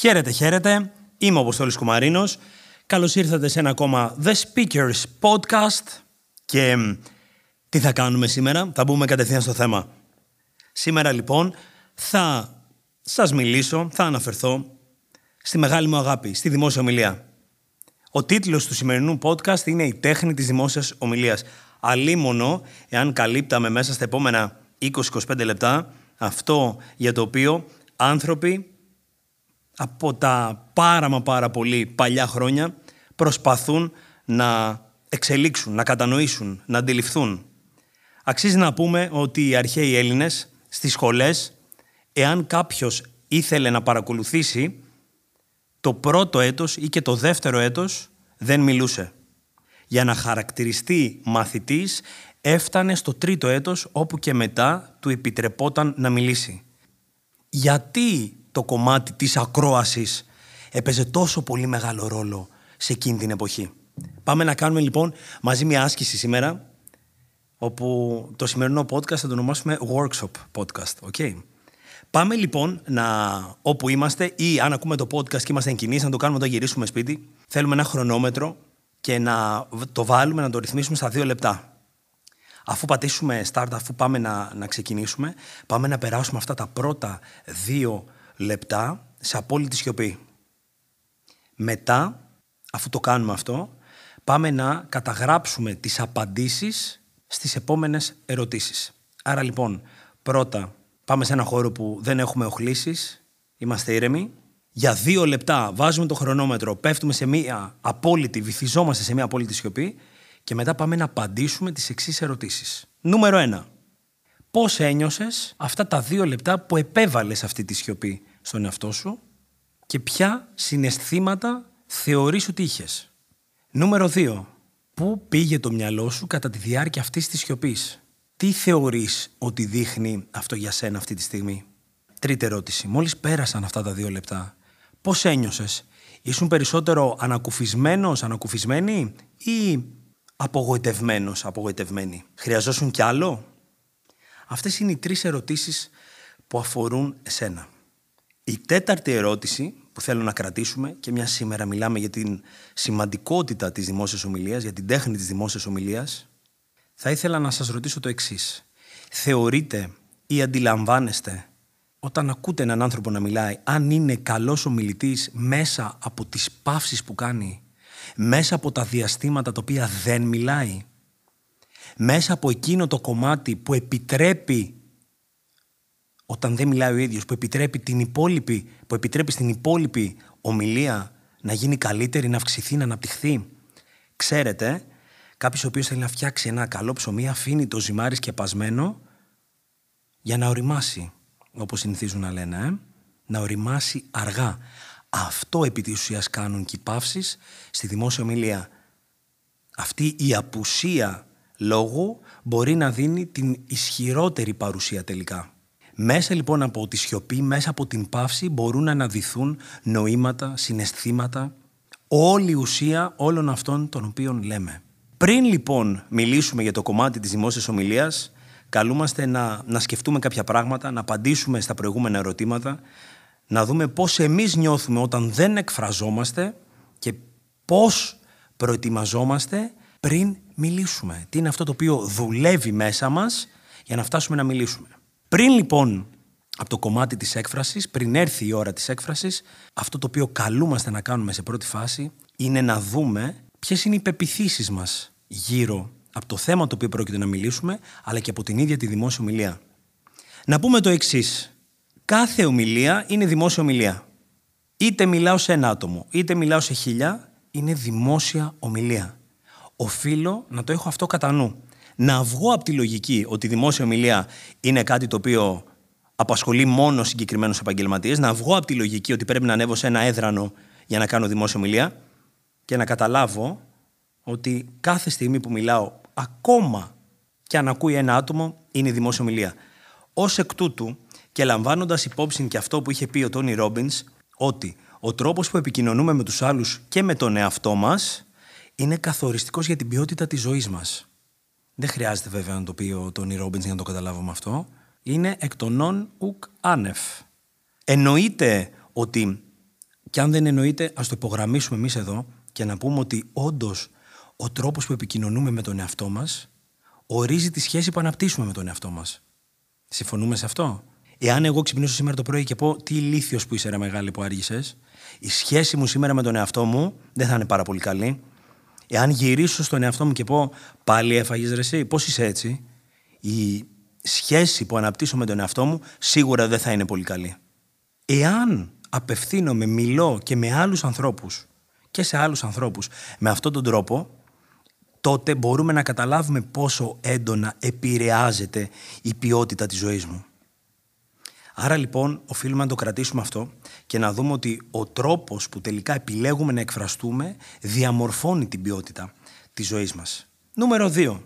Χαίρετε, χαίρετε. Είμαι ο Αποστόλης Κουμαρίνος. Καλώς ήρθατε σε ένα ακόμα The Speakers Podcast. Και τι θα κάνουμε σήμερα, θα μπούμε κατευθείαν στο θέμα. Σήμερα λοιπόν θα σας μιλήσω, θα αναφερθώ στη μεγάλη μου αγάπη, στη δημόσια ομιλία. Ο τίτλος του σημερινού podcast είναι «Η τέχνη της δημόσιας ομιλίας». Αλίμονο, εάν καλύπταμε μέσα στα επόμενα 20-25 λεπτά, αυτό για το οποίο άνθρωποι από τα πάρα μα πάρα πολύ παλιά χρόνια προσπαθούν να εξελίξουν, να κατανοήσουν, να αντιληφθούν. Αξίζει να πούμε ότι οι αρχαίοι Έλληνες στις σχολές, εάν κάποιος ήθελε να παρακολουθήσει, το πρώτο έτος ή και το δεύτερο έτος δεν μιλούσε. Για να χαρακτηριστεί μαθητής έφτανε στο τρίτο έτος όπου και μετά του επιτρεπόταν να μιλήσει. Γιατί το κομμάτι της ακρόασης έπαιζε τόσο πολύ μεγάλο ρόλο σε εκείνη την εποχή. Πάμε να κάνουμε λοιπόν μαζί μια άσκηση σήμερα όπου το σημερινό podcast θα το ονομάσουμε workshop podcast, okay. Πάμε λοιπόν να, όπου είμαστε ή αν ακούμε το podcast και είμαστε εν να το κάνουμε όταν γυρίσουμε σπίτι. Θέλουμε ένα χρονόμετρο και να το βάλουμε, να το ρυθμίσουμε στα δύο λεπτά. Αφού πατήσουμε start, αφού πάμε να, να ξεκινήσουμε, πάμε να περάσουμε αυτά τα πρώτα δύο λεπτά σε απόλυτη σιωπή. Μετά, αφού το κάνουμε αυτό, πάμε να καταγράψουμε τις απαντήσεις στις επόμενες ερωτήσεις. Άρα λοιπόν, πρώτα πάμε σε ένα χώρο που δεν έχουμε οχλήσεις, είμαστε ήρεμοι. Για δύο λεπτά βάζουμε το χρονόμετρο, πέφτουμε σε μία απόλυτη, βυθιζόμαστε σε μία απόλυτη σιωπή και μετά πάμε να απαντήσουμε τις εξής ερωτήσεις. Νούμερο ένα. Πώς ένιωσες αυτά τα δύο λεπτά που επέβαλες αυτή τη σιωπή; Στον εαυτό σου και ποια συναισθήματα θεωρείς ότι είχες. Νούμερο 2. Πού πήγε το μυαλό σου κατά τη διάρκεια αυτής της σιωπής; Τι θεωρείς ότι δείχνει αυτό για σένα αυτή τη στιγμή; Τρίτη ερώτηση. Μόλις πέρασαν αυτά τα δύο λεπτά, πώς ένιωσες; Ήσουν περισσότερο ανακουφισμένος, ανακουφισμένη ή απογοητευμένος, απογοητευμένη; Χρειαζόσουν κι άλλο; Αυτές είναι οι τρεις ερωτήσεις που αφορούν εσένα. Η τέταρτη ερώτηση που θέλω να κρατήσουμε και μια σήμερα μιλάμε για την σημαντικότητα της δημόσιας ομιλίας, για την τέχνη της δημόσιας ομιλίας, θα ήθελα να σας ρωτήσω το εξής. Θεωρείτε ή αντιλαμβάνεστε όταν ακούτε έναν άνθρωπο να μιλάει, αν είναι καλός ομιλητής μέσα από τις παύσεις που κάνει, μέσα από τα διαστήματα τα οποία δεν μιλάει, μέσα από εκείνο το κομμάτι που επιτρέπει όταν δεν μιλάει ο ίδιος, που επιτρέπει, την υπόλοιπη, που επιτρέπει στην υπόλοιπη ομιλία να γίνει καλύτερη, να αυξηθεί, να αναπτυχθεί. Ξέρετε, κάποιος ο οποίος θέλει να φτιάξει ένα καλό ψωμί αφήνει το ζυμάρι σκεπασμένο για να οριμάσει, όπως συνηθίζουν να λένε, ε; να οριμάσει αργά. Αυτό επί της ουσίας κάνουν και οι παύσεις στη δημόσια ομιλία. Αυτή η απουσία λόγου μπορεί να δίνει την ισχυρότερη παρουσία τελικά. Μέσα λοιπόν από τη σιωπή, μέσα από την παύση μπορούν να αναδυθούν νοήματα, συναισθήματα, όλη η ουσία όλων αυτών των οποίων λέμε. Πριν λοιπόν μιλήσουμε για το κομμάτι της δημόσιας ομιλίας, καλούμαστε να, να σκεφτούμε κάποια πράγματα, να απαντήσουμε στα προηγούμενα ερωτήματα, να δούμε πώς εμείς νιώθουμε όταν δεν εκφραζόμαστε και πώς προετοιμαζόμαστε πριν μιλήσουμε. Τι είναι αυτό το οποίο δουλεύει μέσα μας για να φτάσουμε να μιλήσουμε. Πριν λοιπόν από το κομμάτι της έκφρασης, πριν έρθει η ώρα της έκφρασης, αυτό το οποίο καλούμαστε να κάνουμε σε πρώτη φάση είναι να δούμε ποιες είναι οι πεπιθήσεις μας γύρω από το θέμα το οποίο πρόκειται να μιλήσουμε, αλλά και από την ίδια τη δημόσια ομιλία. Να πούμε το εξής. Κάθε ομιλία είναι δημόσια ομιλία. Είτε μιλάω σε ένα άτομο, είτε μιλάω σε χίλια, είναι δημόσια ομιλία. Οφείλω να το έχω αυτό κατά νου να βγω από τη λογική ότι η δημόσια ομιλία είναι κάτι το οποίο απασχολεί μόνο συγκεκριμένους επαγγελματίες, να βγω από τη λογική ότι πρέπει να ανέβω σε ένα έδρανο για να κάνω δημόσια ομιλία και να καταλάβω ότι κάθε στιγμή που μιλάω, ακόμα και αν ακούει ένα άτομο, είναι δημόσια ομιλία. Ω εκ τούτου, και λαμβάνοντας υπόψη και αυτό που είχε πει ο Τόνι Ρόμπινς, ότι ο τρόπος που επικοινωνούμε με τους άλλους και με τον εαυτό μας είναι καθοριστικός για την ποιότητα της ζωής μας. Δεν χρειάζεται βέβαια να το πει ο Τόνι Ρόμπινς για να το καταλάβουμε αυτό. Είναι εκ των νον ουκ άνευ. Εννοείται ότι Και αν δεν εννοείται, ας το υπογραμμίσουμε εμείς εδώ και να πούμε ότι όντως ο τρόπος που επικοινωνούμε με τον εαυτό μας ορίζει τη σχέση που αναπτύσσουμε με τον εαυτό μας. Συμφωνούμε σε αυτό; Εάν εγώ ξυπνήσω σήμερα το πρωί και πω Τι ηλίθιος που είσαι, ρε μεγάλη που άργησες, η σχέση μου σήμερα με τον εαυτό μου δεν θα είναι πάρα πολύ καλή. Εάν γυρίσω στον εαυτό μου και πω Πάλι έφαγες ρε, εσύ, πώς είσαι έτσι, η σχέση που αναπτύσσω με τον εαυτό μου σίγουρα δεν θα είναι πολύ καλή. Εάν απευθύνομαι, μιλώ και με άλλους ανθρώπους και σε άλλους ανθρώπους με αυτόν τον τρόπο, τότε μπορούμε να καταλάβουμε πόσο έντονα επηρεάζεται η ποιότητα της ζωής μου. Άρα λοιπόν οφείλουμε να το κρατήσουμε αυτό και να δούμε ότι ο τρόπος που τελικά επιλέγουμε να εκφραστούμε διαμορφώνει την ποιότητα της ζωής μας. Νούμερο 2.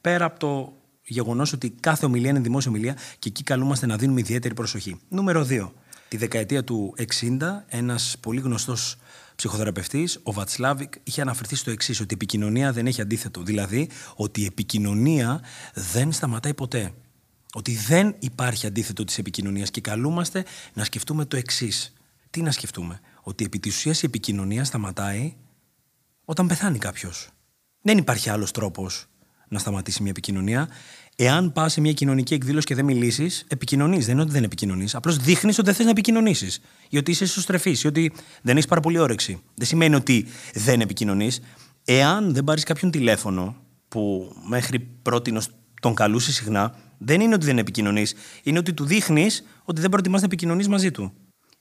Πέρα από το γεγονός ότι κάθε ομιλία είναι δημόσια ομιλία και εκεί καλούμαστε να δίνουμε ιδιαίτερη προσοχή. Νούμερο 2. Τη δεκαετία του 60, ένας πολύ γνωστός ψυχοθεραπευτής, ο Βατσλάβικ, είχε αναφερθεί στο εξής: Ότι η επικοινωνία δεν έχει αντίθετο. Δηλαδή, ότι η επικοινωνία δεν σταματάει ποτέ. Ότι δεν υπάρχει αντίθετο της επικοινωνίας και καλούμαστε να σκεφτούμε το εξής. Τι να σκεφτούμε, Ότι επί της ουσίας η επικοινωνία σταματάει όταν πεθάνει κάποιος. Δεν υπάρχει άλλος τρόπος να σταματήσει μια επικοινωνία. Εάν πας σε μια κοινωνική εκδήλωση και δεν μιλήσεις, επικοινωνείς. Δεν είναι ότι δεν επικοινωνείς. Απλώς δείχνεις ότι δεν θες να επικοινωνήσεις. Ή ότι είσαι ισοστρεφή. Ή ότι δεν έχεις πάρα πολύ όρεξη. Δεν σημαίνει ότι δεν επικοινωνείς. Εάν δεν πάρεις κάποιον τηλέφωνο που μέχρι πρώτη τον καλούσε συχνά, δεν είναι ότι δεν επικοινωνείς. Είναι ότι του δείχνεις ότι δεν προτιμάς να επικοινωνείς μαζί του.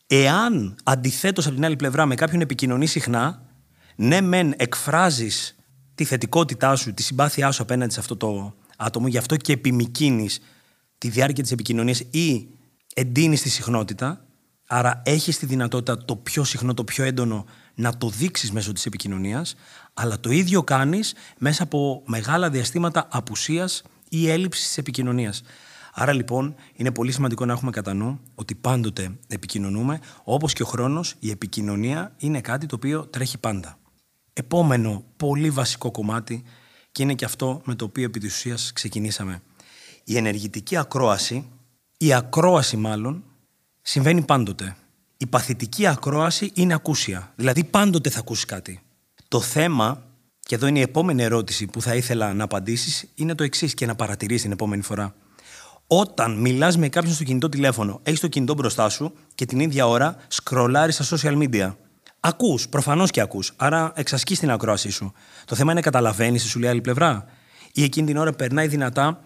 Εάν αντιθέτως από την άλλη πλευρά με κάποιον επικοινωνείς συχνά, ναι, μεν εκφράζεις τη θετικότητά σου, τη συμπάθειά σου απέναντι σε αυτό το άτομο, γι' αυτό και επιμηκύνεις τη διάρκεια της επικοινωνίας ή εντείνεις τη συχνότητα. Άρα έχεις τη δυνατότητα το πιο συχνό, το πιο έντονο να το δείξεις μέσω της επικοινωνίας, αλλά το ίδιο κάνεις μέσα από μεγάλα διαστήματα απουσίας ή έλλειψη της επικοινωνίας. Άρα λοιπόν είναι πολύ σημαντικό να έχουμε κατά νου ότι πάντοτε επικοινωνούμε, όπως και ο χρόνος η επικοινωνία είναι κάτι το οποίο τρέχει πάντα επόμενο πολύ βασικό κομμάτι και είναι και αυτό με το οποίο επί της ουσίας ξεκινήσαμε. Η ενεργητική ακρόαση, η ακρόαση μάλλον, συμβαίνει πάντοτε. Η παθητική ακρόαση είναι ακούσια, δηλαδή πάντοτε θα ακούσει κάτι. Το θέμα, και εδώ είναι η επόμενη ερώτηση που θα ήθελα να απαντήσεις, είναι το εξής και να παρατηρείς την επόμενη φορά. Όταν μιλάς με κάποιον στο κινητό τηλέφωνο, έχεις το κινητό μπροστά σου και την ίδια ώρα σκρολάρεις στα social media Ακούς, προφανώς και ακούς. Άρα εξασκείς την ακρόασή σου. Το θέμα είναι καταλαβαίνεις τι σου λέει άλλη πλευρά. Ή εκείνη την ώρα περνάει δυνατά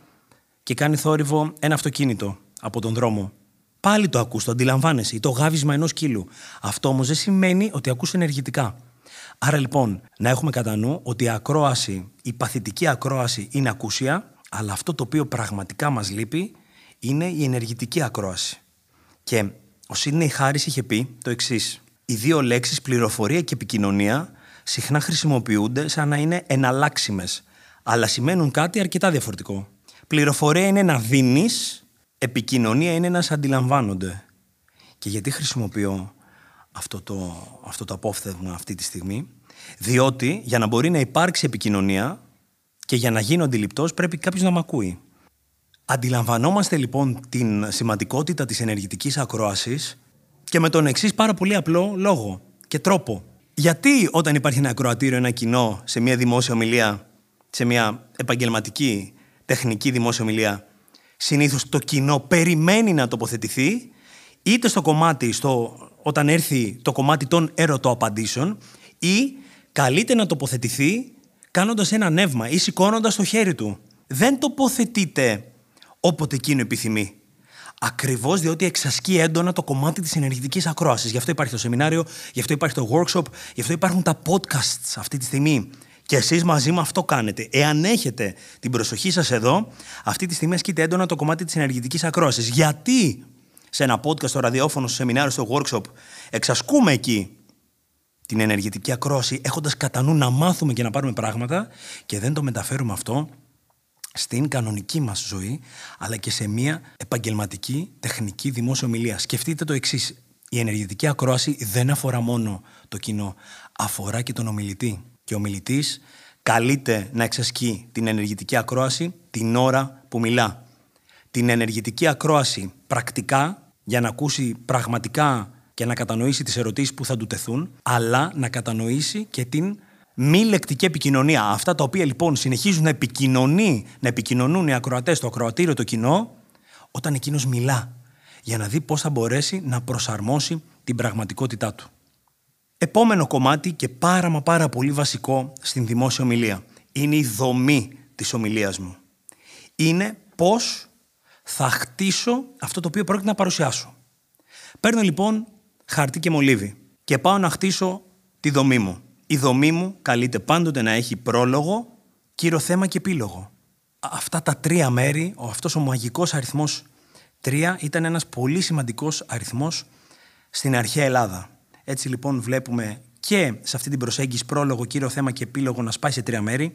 και κάνει θόρυβο ένα αυτοκίνητο από τον δρόμο. Πάλι το ακούς, το αντιλαμβάνεσαι, ή το γάβισμα ενός κύλου. Αυτό όμως δεν σημαίνει ότι ακούς ενεργητικά. Άρα λοιπόν, να έχουμε κατά νου ότι η ακρόαση, η παθητική ακρόαση είναι ακούσια, αλλά αυτό το οποίο πραγματικά μας λείπει είναι η ενεργητική ακρόαση. Και ο Σίδνεϊ Χάρη είχε πει το εξής οι δύο λέξεις πληροφορία και επικοινωνία συχνά χρησιμοποιούνται σαν να είναι εναλλάξιμες, αλλά σημαίνουν κάτι αρκετά διαφορετικό. Πληροφορία είναι να δίνεις, επικοινωνία είναι να σε αντιλαμβάνονται. Και γιατί χρησιμοποιώ αυτό το, αυτό το απόφθεγμα αυτή τη στιγμή, διότι για να μπορεί να υπάρξει επικοινωνία και για να γίνω αντιληπτός πρέπει κάποιος να με ακούει. Αντιλαμβανόμαστε λοιπόν την σημαντικότητα της ενεργητικής ακρόασης και με τον εξής πάρα πολύ απλό λόγο και τρόπο. Γιατί όταν υπάρχει ένα ακροατήριο, ένα κοινό σε μια δημόσια ομιλία, σε μια επαγγελματική τεχνική δημόσια ομιλία, συνήθως το κοινό περιμένει να τοποθετηθεί, είτε στο κομμάτι, στο, όταν έρθει το κομμάτι των ερωτοαπαντήσεων, ή καλείται να τοποθετηθεί κάνοντας ένα νεύμα ή σηκώνοντας το χέρι του. Δεν τοποθετείται όποτε εκείνο επιθυμεί. Ακριβώς διότι εξασκεί έντονα το κομμάτι της ενεργητικής ακρόασης. Γι' αυτό υπάρχει το σεμινάριο, γι' αυτό υπάρχει το workshop, γι' αυτό υπάρχουν τα podcasts αυτή τη στιγμή. Και εσείς μαζί με αυτό κάνετε. Εάν έχετε την προσοχή σας εδώ, αυτή τη στιγμή ασκείτε έντονα το κομμάτι της ενεργητικής ακρόασης. Γιατί σε ένα podcast, στο ραδιόφωνο, στο σεμινάριο, στο workshop, εξασκούμε εκεί την ενεργητική ακρόαση, έχοντας κατά νου να μάθουμε και να πάρουμε πράγματα και δεν το μεταφέρουμε αυτό στην κανονική μας ζωή, αλλά και σε μια επαγγελματική τεχνική δημόσια ομιλία. Σκεφτείτε το εξής. Η ενεργητική ακρόαση δεν αφορά μόνο το κοινό, αφορά και τον ομιλητή. Και ο ομιλητής καλείται να εξασκεί την ενεργητική ακρόαση την ώρα που μιλά. Την ενεργητική ακρόαση πρακτικά, για να ακούσει πραγματικά και να κατανοήσει τις ερωτήσεις που θα του τεθούν, αλλά να κατανοήσει και την μη λεκτική επικοινωνία. Αυτά τα οποία λοιπόν συνεχίζουν να, επικοινωνεί, να επικοινωνούν οι ακροατές, το ακροατήριο, το κοινό, όταν εκείνος μιλά, για να δει πώς θα μπορέσει να προσαρμόσει την πραγματικότητά του. Επόμενο κομμάτι και πάρα μα πάρα πολύ βασικό στην δημόσια ομιλία είναι η δομή της ομιλίας μου. Είναι πώς θα χτίσω αυτό το οποίο πρόκειται να παρουσιάσω. Παίρνω λοιπόν χαρτί και μολύβι και πάω να χτίσω τη δομή μου. Η δομή μου καλείται πάντοτε να έχει πρόλογο, κύριο θέμα και επίλογο. Αυτά τα τρία μέρη, αυτός ο μαγικός αριθμός τρία ήταν ένας πολύ σημαντικός αριθμός στην αρχαία Ελλάδα. Έτσι λοιπόν βλέπουμε και σε αυτή την προσέγγιση πρόλογο, κύριο θέμα και επίλογο να σπάει σε τρία μέρη.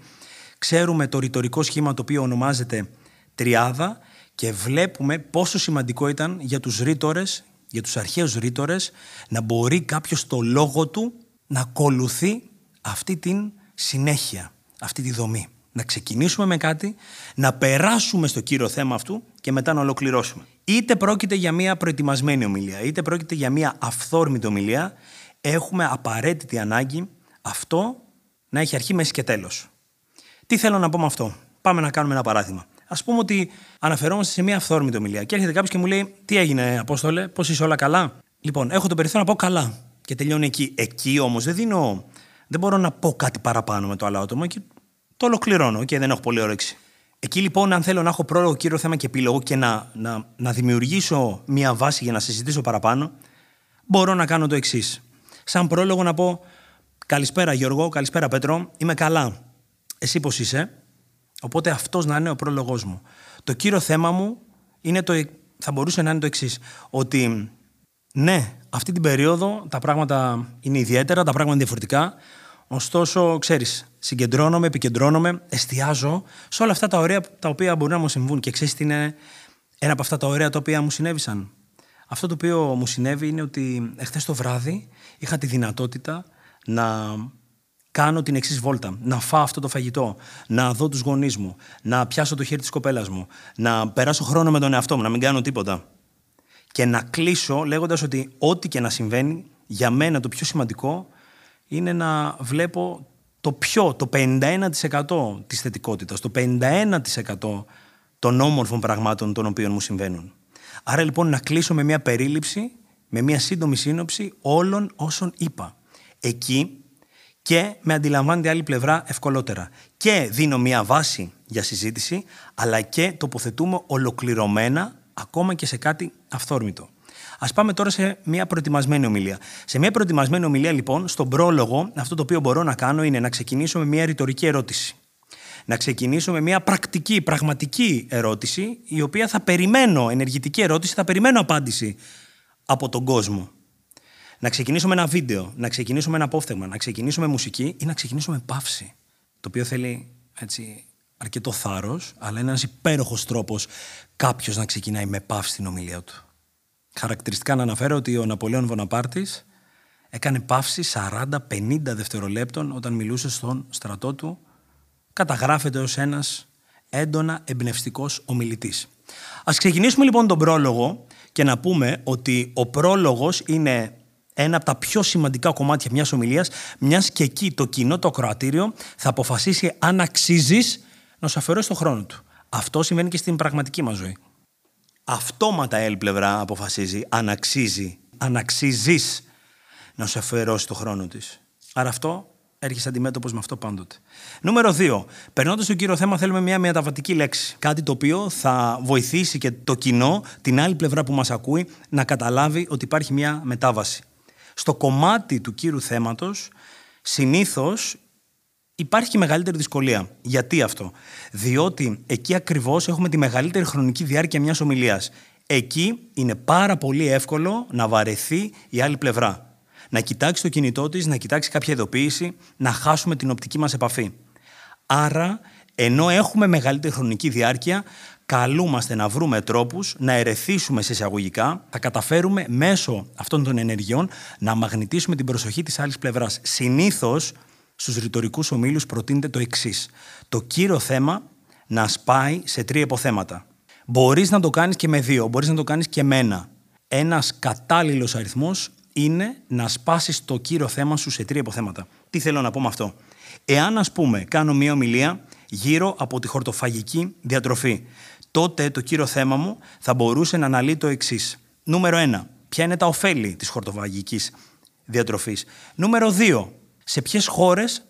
Ξέρουμε το ρητορικό σχήμα το οποίο ονομάζεται τριάδα και βλέπουμε πόσο σημαντικό ήταν για τους ρήτορες, για τους αρχαίους ρήτορες, να μπορεί κάποιος το λόγο του να ακολουθεί αυτή την συνέχεια, αυτή τη δομή. Να ξεκινήσουμε με κάτι, να περάσουμε στο κύριο θέμα αυτού και μετά να ολοκληρώσουμε. Είτε πρόκειται για μια προετοιμασμένη ομιλία, είτε πρόκειται για μια αυθόρμητη ομιλία, έχουμε απαραίτητη ανάγκη αυτό να έχει αρχή, μέση και τέλος. Τι θέλω να πω με αυτό; Πάμε να κάνουμε ένα παράδειγμα. Α πούμε ότι αναφερόμαστε σε μια αυθόρμητη ομιλία και έρχεται κάποιος και μου λέει: Τι έγινε, Απόστολε, πώς είσαι όλα καλά; Λοιπόν, έχω το περιθώριο να πω καλά και τελειώνει εκεί. Εκεί όμως δεν δίνω. Δεν μπορώ να πω κάτι παραπάνω με το άλλο άτομο και το ολοκληρώνω και δεν έχω πολύ όρεξη. Εκεί λοιπόν, αν θέλω να έχω πρόλογο, κύριο θέμα και επίλογο και να, να, να δημιουργήσω μια βάση για να συζητήσω παραπάνω, μπορώ να κάνω το εξής. Σαν πρόλογο να πω Καλησπέρα Γιώργο, καλησπέρα Πέτρο, είμαι καλά. Εσύ πώς είσαι, Οπότε αυτός να είναι ο πρόλογός μου. Το κύριο θέμα μου είναι το, θα μπορούσε να είναι το εξής. Ότι ναι, αυτή την περίοδο τα πράγματα είναι ιδιαίτερα, τα πράγματα είναι διαφορετικά. Ωστόσο, ξέρεις, συγκεντρώνομαι, επικεντρώνομαι, εστιάζω σε όλα αυτά τα ωραία τα οποία μπορεί να μου συμβούν. Και ξέρεις τι είναι ένα από αυτά τα ωραία τα οποία μου συνέβησαν. Αυτό το οποίο μου συνέβη είναι ότι εχθές το βράδυ είχα τη δυνατότητα να κάνω την εξής βόλτα. Να φάω αυτό το φαγητό, να δω τους γονείς μου, να πιάσω το χέρι της κοπέλας μου, να περάσω χρόνο με τον εαυτό μου, να μην κάνω τίποτα. Και να κλείσω λέγοντας ότι ό,τι και να συμβαίνει, για μένα το πιο σημαντικό είναι να βλέπω το πιο, το 51% της θετικότητας, το 51% των όμορφων πραγμάτων των οποίων μου συμβαίνουν. Άρα λοιπόν να κλείσω με μια περίληψη, με μια σύντομη σύνοψη όλων όσων είπα. Εκεί και με αντιλαμβάνει άλλη πλευρά ευκολότερα. Και δίνω μια βάση για συζήτηση, αλλά και τοποθετούμε ολοκληρωμένα ακόμα και σε κάτι αυθόρμητο. Α πάμε τώρα σε μια προετοιμασμένη ομιλία. Σε μια προετοιμασμένη ομιλία, λοιπόν, στον πρόλογο, αυτό το οποίο μπορώ να κάνω είναι να ξεκινήσω με μια ρητορική ερώτηση. Να ξεκινήσω με μια πρακτική, πραγματική ερώτηση, η οποία θα περιμένω, ενεργητική ερώτηση, θα περιμένω απάντηση από τον κόσμο να ξεκινήσω με ένα βίντεο, να ξεκινήσω με ένα απόφθεγμα, να ξεκινήσω με μουσική ή να ξεκινήσω με παύση. Το οποίο θέλει έτσι, αρκετό θάρρος, αλλά είναι ένας υπέροχος τρόπος κάποιος να ξεκινάει με παύση στην ομιλία του. Χαρακτηριστικά να αναφέρω ότι ο Ναπολέον Βοναπάρτης έκανε παύση 40-50 δευτερολέπτων όταν μιλούσε στον στρατό του. Καταγράφεται ως ένας έντονα εμπνευστικός ομιλητής. Α ξεκινήσουμε λοιπόν τον πρόλογο και να πούμε ότι ο πρόλογος είναι ένα από τα πιο σημαντικά κομμάτια μιας ομιλίας, μιας και εκεί το κοινό, το κροατήριο, θα αποφασίσει αν αξίζεις να σου αφαιρώσεις το χρόνο του. Αυτό σημαίνει και στην πραγματική μας ζωή. Αυτόματα η άλλη πλευρά αποφασίζει αν αξίζει, αν αξίζεις να σου αφαιρώσεις το χρόνο της. Άρα αυτό έρχεσαι αντιμέτωπος με αυτό πάντοτε. Νούμερο 2. Περνώντας στο κύριο θέμα, θέλουμε μια μεταβατική λέξη. Κάτι το οποίο θα βοηθήσει και το κοινό, την άλλη πλευρά που μας ακούει, να καταλάβει ότι υπάρχει μια μετάβαση. Στο κομμάτι του κύρου θέματος, συνήθως υπάρχει και μεγαλύτερη δυσκολία. Γιατί αυτό; Διότι εκεί ακριβώς έχουμε τη μεγαλύτερη χρονική διάρκεια μιας ομιλίας. Εκεί είναι πάρα πολύ εύκολο να βαρεθεί η άλλη πλευρά. Να κοιτάξει το κινητό της, να κοιτάξει κάποια ειδοποίηση, να χάσουμε την οπτική μας επαφή. Άρα, ενώ έχουμε μεγαλύτερη χρονική διάρκεια, καλούμαστε να βρούμε τρόπους να ερεθίσουμε σε εισαγωγικά, θα καταφέρουμε μέσω αυτών των ενεργειών να μαγνητήσουμε την προσοχή της άλλης πλευράς. Συνήθως στους ρητορικούς ομίλους προτείνεται το εξής. Το κύριο θέμα να σπάει σε τρία υποθέματα. Μπορείς να το κάνεις και με δύο, μπορείς να το κάνεις και με ένα. Ένας κατάλληλος αριθμός είναι να σπάσεις το κύριο θέμα σου σε τρία υποθέματα. Τι θέλω να πω με αυτό; Εάν, ας πούμε, κάνω μία ομιλία γύρω από τη χορτοφαγική διατροφή, τότε το κύριο θέμα μου θα μπορούσε να αναλύει το εξής. Νούμερο 1. Ποια είναι τα ωφέλη της χορτοφαγική διατροφής. Νούμερο 2. Σε ποιες χώρες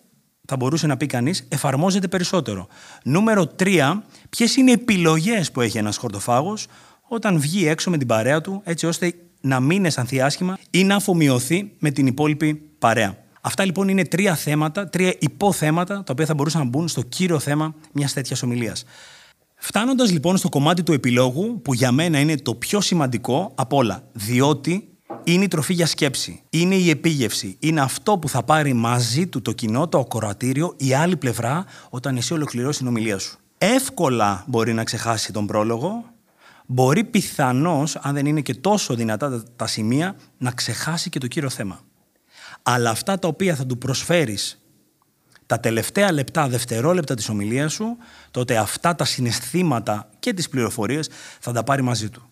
θα μπορούσε να πει κανείς, εφαρμόζεται περισσότερο. Νούμερο 3. Ποιες είναι οι επιλογές που έχει ένας χορτοφάγος όταν βγει έξω με την παρέα του, έτσι ώστε να μην αισθανθεί άσχημα ή να αφομοιωθεί με την υπόλοιπη παρέα. Αυτά λοιπόν είναι τρία θέματα, τρία υποθέματα, τα οποία θα μπορούσαν να μπουν στο κύριο θέμα μιας τέτοιας ομιλίας. Φτάνοντας λοιπόν στο κομμάτι του επιλόγου, που για μένα είναι το πιο σημαντικό από όλα, διότι είναι η τροφή για σκέψη, είναι η επίγευση, είναι αυτό που θα πάρει μαζί του το κοινό, το ακροατήριο, η άλλη πλευρά, όταν εσύ ολοκληρώσεις την ομιλία σου. Εύκολα μπορεί να ξεχάσει τον πρόλογο, μπορεί πιθανώς, αν δεν είναι και τόσο δυνατά τα σημεία, να ξεχάσει και το κύριο θέμα. Αλλά αυτά τα οποία θα του προσφέρεις τα τελευταία λεπτά, δευτερόλεπτα της ομιλίας σου, τότε αυτά τα συναισθήματα και τις πληροφορίες θα τα πάρει μαζί του.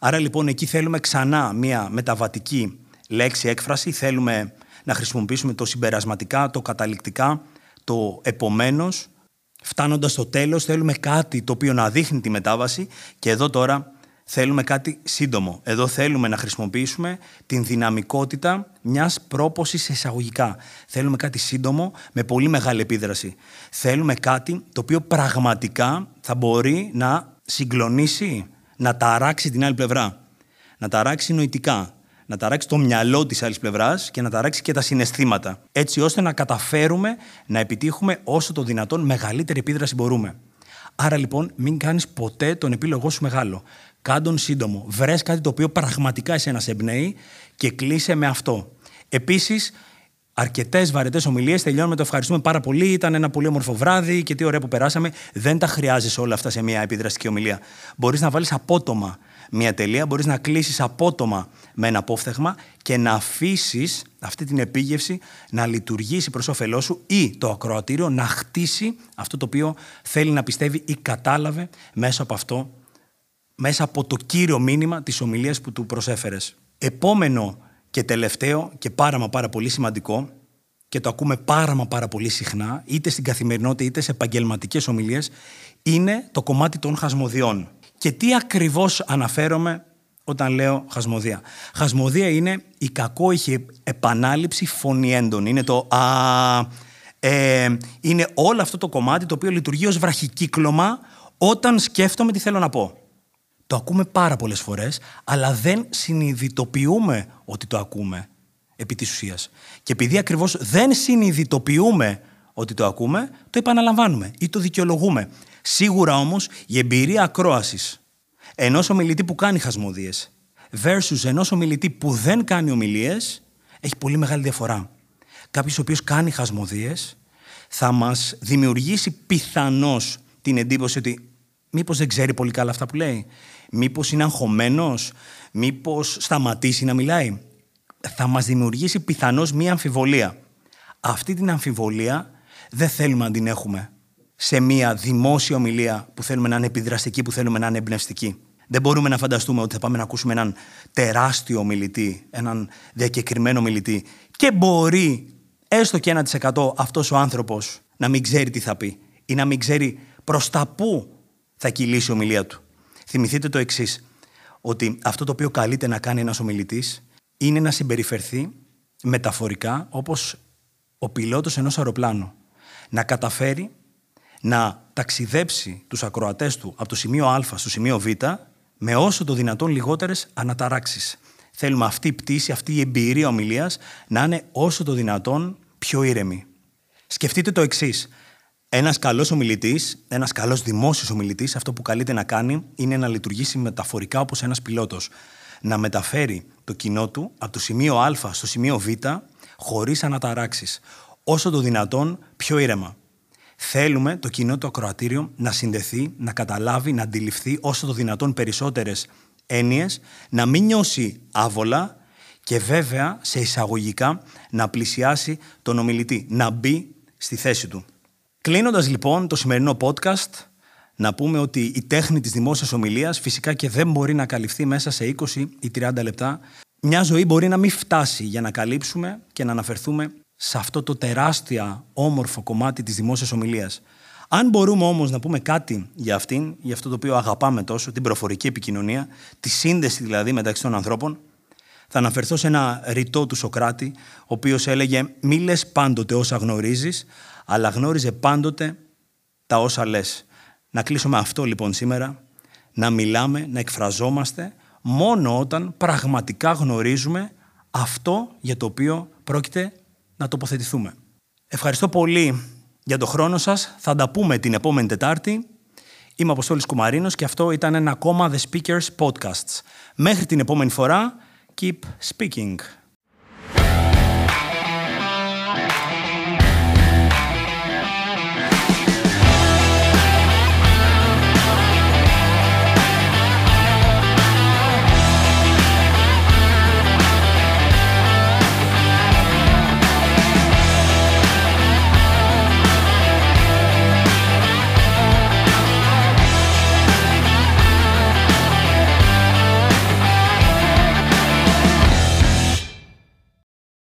Άρα λοιπόν εκεί θέλουμε ξανά μια μεταβατική λέξη, έκφραση, θέλουμε να χρησιμοποιήσουμε το συμπερασματικά, το καταληκτικά, το επομένως, φτάνοντας στο τέλος θέλουμε κάτι το οποίο να δείχνει τη μετάβαση. Και εδώ τώρα θέλουμε κάτι σύντομο. Εδώ θέλουμε να χρησιμοποιήσουμε την δυναμικότητα μιας πρόπωσης εισαγωγικά. Θέλουμε κάτι σύντομο με πολύ μεγάλη επίδραση. Θέλουμε κάτι το οποίο πραγματικά θα μπορεί να συγκλονίσει, να ταράξει την άλλη πλευρά. Να ταράξει νοητικά, να ταράξει το μυαλό της άλλης πλευράς και να ταράξει και τα συναισθήματα. Έτσι ώστε να καταφέρουμε να επιτύχουμε όσο το δυνατόν μεγαλύτερη επίδραση μπορούμε. Άρα λοιπόν μην κάνεις ποτέ τον επίλογό σου μεγάλο. Κάντον σύντομο. Βρες κάτι το οποίο πραγματικά εσένα σε εμπνέει και κλείσε με αυτό. Επίσης, αρκετές βαρετές ομιλίες τελειώνουμε το ευχαριστούμε πάρα πολύ. Ήταν ένα πολύ όμορφο βράδυ και τι ωραία που περάσαμε. Δεν τα χρειάζεσαι όλα αυτά σε μια επιδραστική ομιλία. Μπορείς να βάλεις απότομα μια τελεία, μπορείς να κλείσεις απότομα με ένα απόφθεγμα και να αφήσεις αυτή την επίγευση να λειτουργήσει προς όφελός σου ή το ακροατήριο να χτίσει αυτό το οποίο θέλει να πιστεύει ή κατάλαβε μέσα από αυτό μέσα από το κύριο μήνυμα της ομιλίας που του προσέφερες. Επόμενο και τελευταίο και πάρα μα πάρα πολύ σημαντικό και το ακούμε πάρα μα πάρα πολύ συχνά, είτε στην καθημερινότητα είτε σε επαγγελματικές ομιλίες, είναι το κομμάτι των χασμοδιών. Και τι ακριβώς αναφέρομαι όταν λέω χασμοδία. Χασμοδία είναι η κακόηχη επανάληψη φωνή έντονη. Είναι το α, ε, είναι όλο αυτό το κομμάτι το οποίο λειτουργεί ως βραχικύκλωμα όταν σκέφτομαι τι θέλω να πω. Το ακούμε πάρα πολλές φορές, αλλά δεν συνειδητοποιούμε ότι το ακούμε επί της ουσίας. Και επειδή ακριβώς δεν συνειδητοποιούμε ότι το ακούμε, το επαναλαμβάνουμε ή το δικαιολογούμε. Σίγουρα όμως η εμπειρία ακρόασης ενός ομιλητή που κάνει χασμοδίε versus ενός ομιλητή που δεν κάνει ομιλίες έχει πολύ μεγάλη διαφορά. Κάποιος ο οποίος κάνει χασμοδίε θα μας δημιουργήσει πιθανώς την εντύπωση ότι μήπως δεν ξέρει πολύ καλά αυτά που λέει. Μήπως είναι αγχωμένος, μήπως σταματήσει να μιλάει; Θα μας δημιουργήσει πιθανώς μία αμφιβολία. Αυτή την αμφιβολία δεν θέλουμε να την έχουμε σε μία δημόσια ομιλία που θέλουμε να είναι επιδραστική, που θέλουμε να είναι εμπνευστική. Δεν μπορούμε να φανταστούμε ότι θα πάμε να ακούσουμε έναν τεράστιο ομιλητή, έναν διακεκριμένο ομιλητή και μπορεί έστω και 1% αυτός ο άνθρωπος να μην ξέρει τι θα πει ή να μην ξέρει προς τα πού θα κυλήσει η ομιλία του. Θυμηθείτε το εξής, ότι αυτό το οποίο καλείται να κάνει ένας ομιλητής είναι να συμπεριφερθεί μεταφορικά όπως ο πιλότος ενός αεροπλάνου. Να καταφέρει να ταξιδέψει τους ακροατές του από το σημείο Α στο σημείο Β με όσο το δυνατόν λιγότερες αναταράξεις. Θέλουμε αυτή η πτήση, αυτή η εμπειρία ομιλίας να είναι όσο το δυνατόν πιο ήρεμη. Σκεφτείτε το εξής. Ένας καλός ομιλητής, ένας καλός δημόσιος ομιλητής, αυτό που καλείται να κάνει είναι να λειτουργήσει μεταφορικά όπως ένας πιλότος. Να μεταφέρει το κοινό του από το σημείο Α στο σημείο Β χωρίς αναταράξεις. Όσο το δυνατόν πιο ήρεμα. Θέλουμε το κοινό το ακροατήριο να συνδεθεί, να καταλάβει, να αντιληφθεί όσο το δυνατόν περισσότερες έννοιες, να μην νιώσει άβολα και βέβαια σε εισαγωγικά να πλησιάσει τον ομιλητή, να μπει στη θέση του. Κλείνοντας λοιπόν το σημερινό podcast, να πούμε ότι η τέχνη της δημόσιας ομιλίας φυσικά και δεν μπορεί να καλυφθεί μέσα σε 20 ή 30 λεπτά. μια ζωή μπορεί να μην φτάσει για να καλύψουμε και να αναφερθούμε σε αυτό το τεράστια όμορφο κομμάτι της δημόσιας ομιλίας. Αν μπορούμε όμως να πούμε κάτι για αυτήν, για αυτό το οποίο αγαπάμε τόσο, την προφορική επικοινωνία, τη σύνδεση δηλαδή μεταξύ των ανθρώπων, θα αναφερθώ σε ένα ρητό του Σοκράτη, ο οποίος έλεγε «Μη λες πάντοτε όσα γνωρίζεις, αλλά γνώριζε πάντοτε τα όσα λες». Να κλείσω με αυτό λοιπόν σήμερα, να μιλάμε, να εκφραζόμαστε μόνο όταν πραγματικά γνωρίζουμε αυτό για το οποίο πρόκειται να τοποθετηθούμε. Ευχαριστώ πολύ για το χρόνο σας. Θα τα πούμε την επόμενη Τετάρτη. Είμαι ο Αποστόλης Κουμαρίνος και αυτό ήταν ένα ακόμα The Speakers Podcasts. Μέχρι την επόμενη φορά, keep speaking.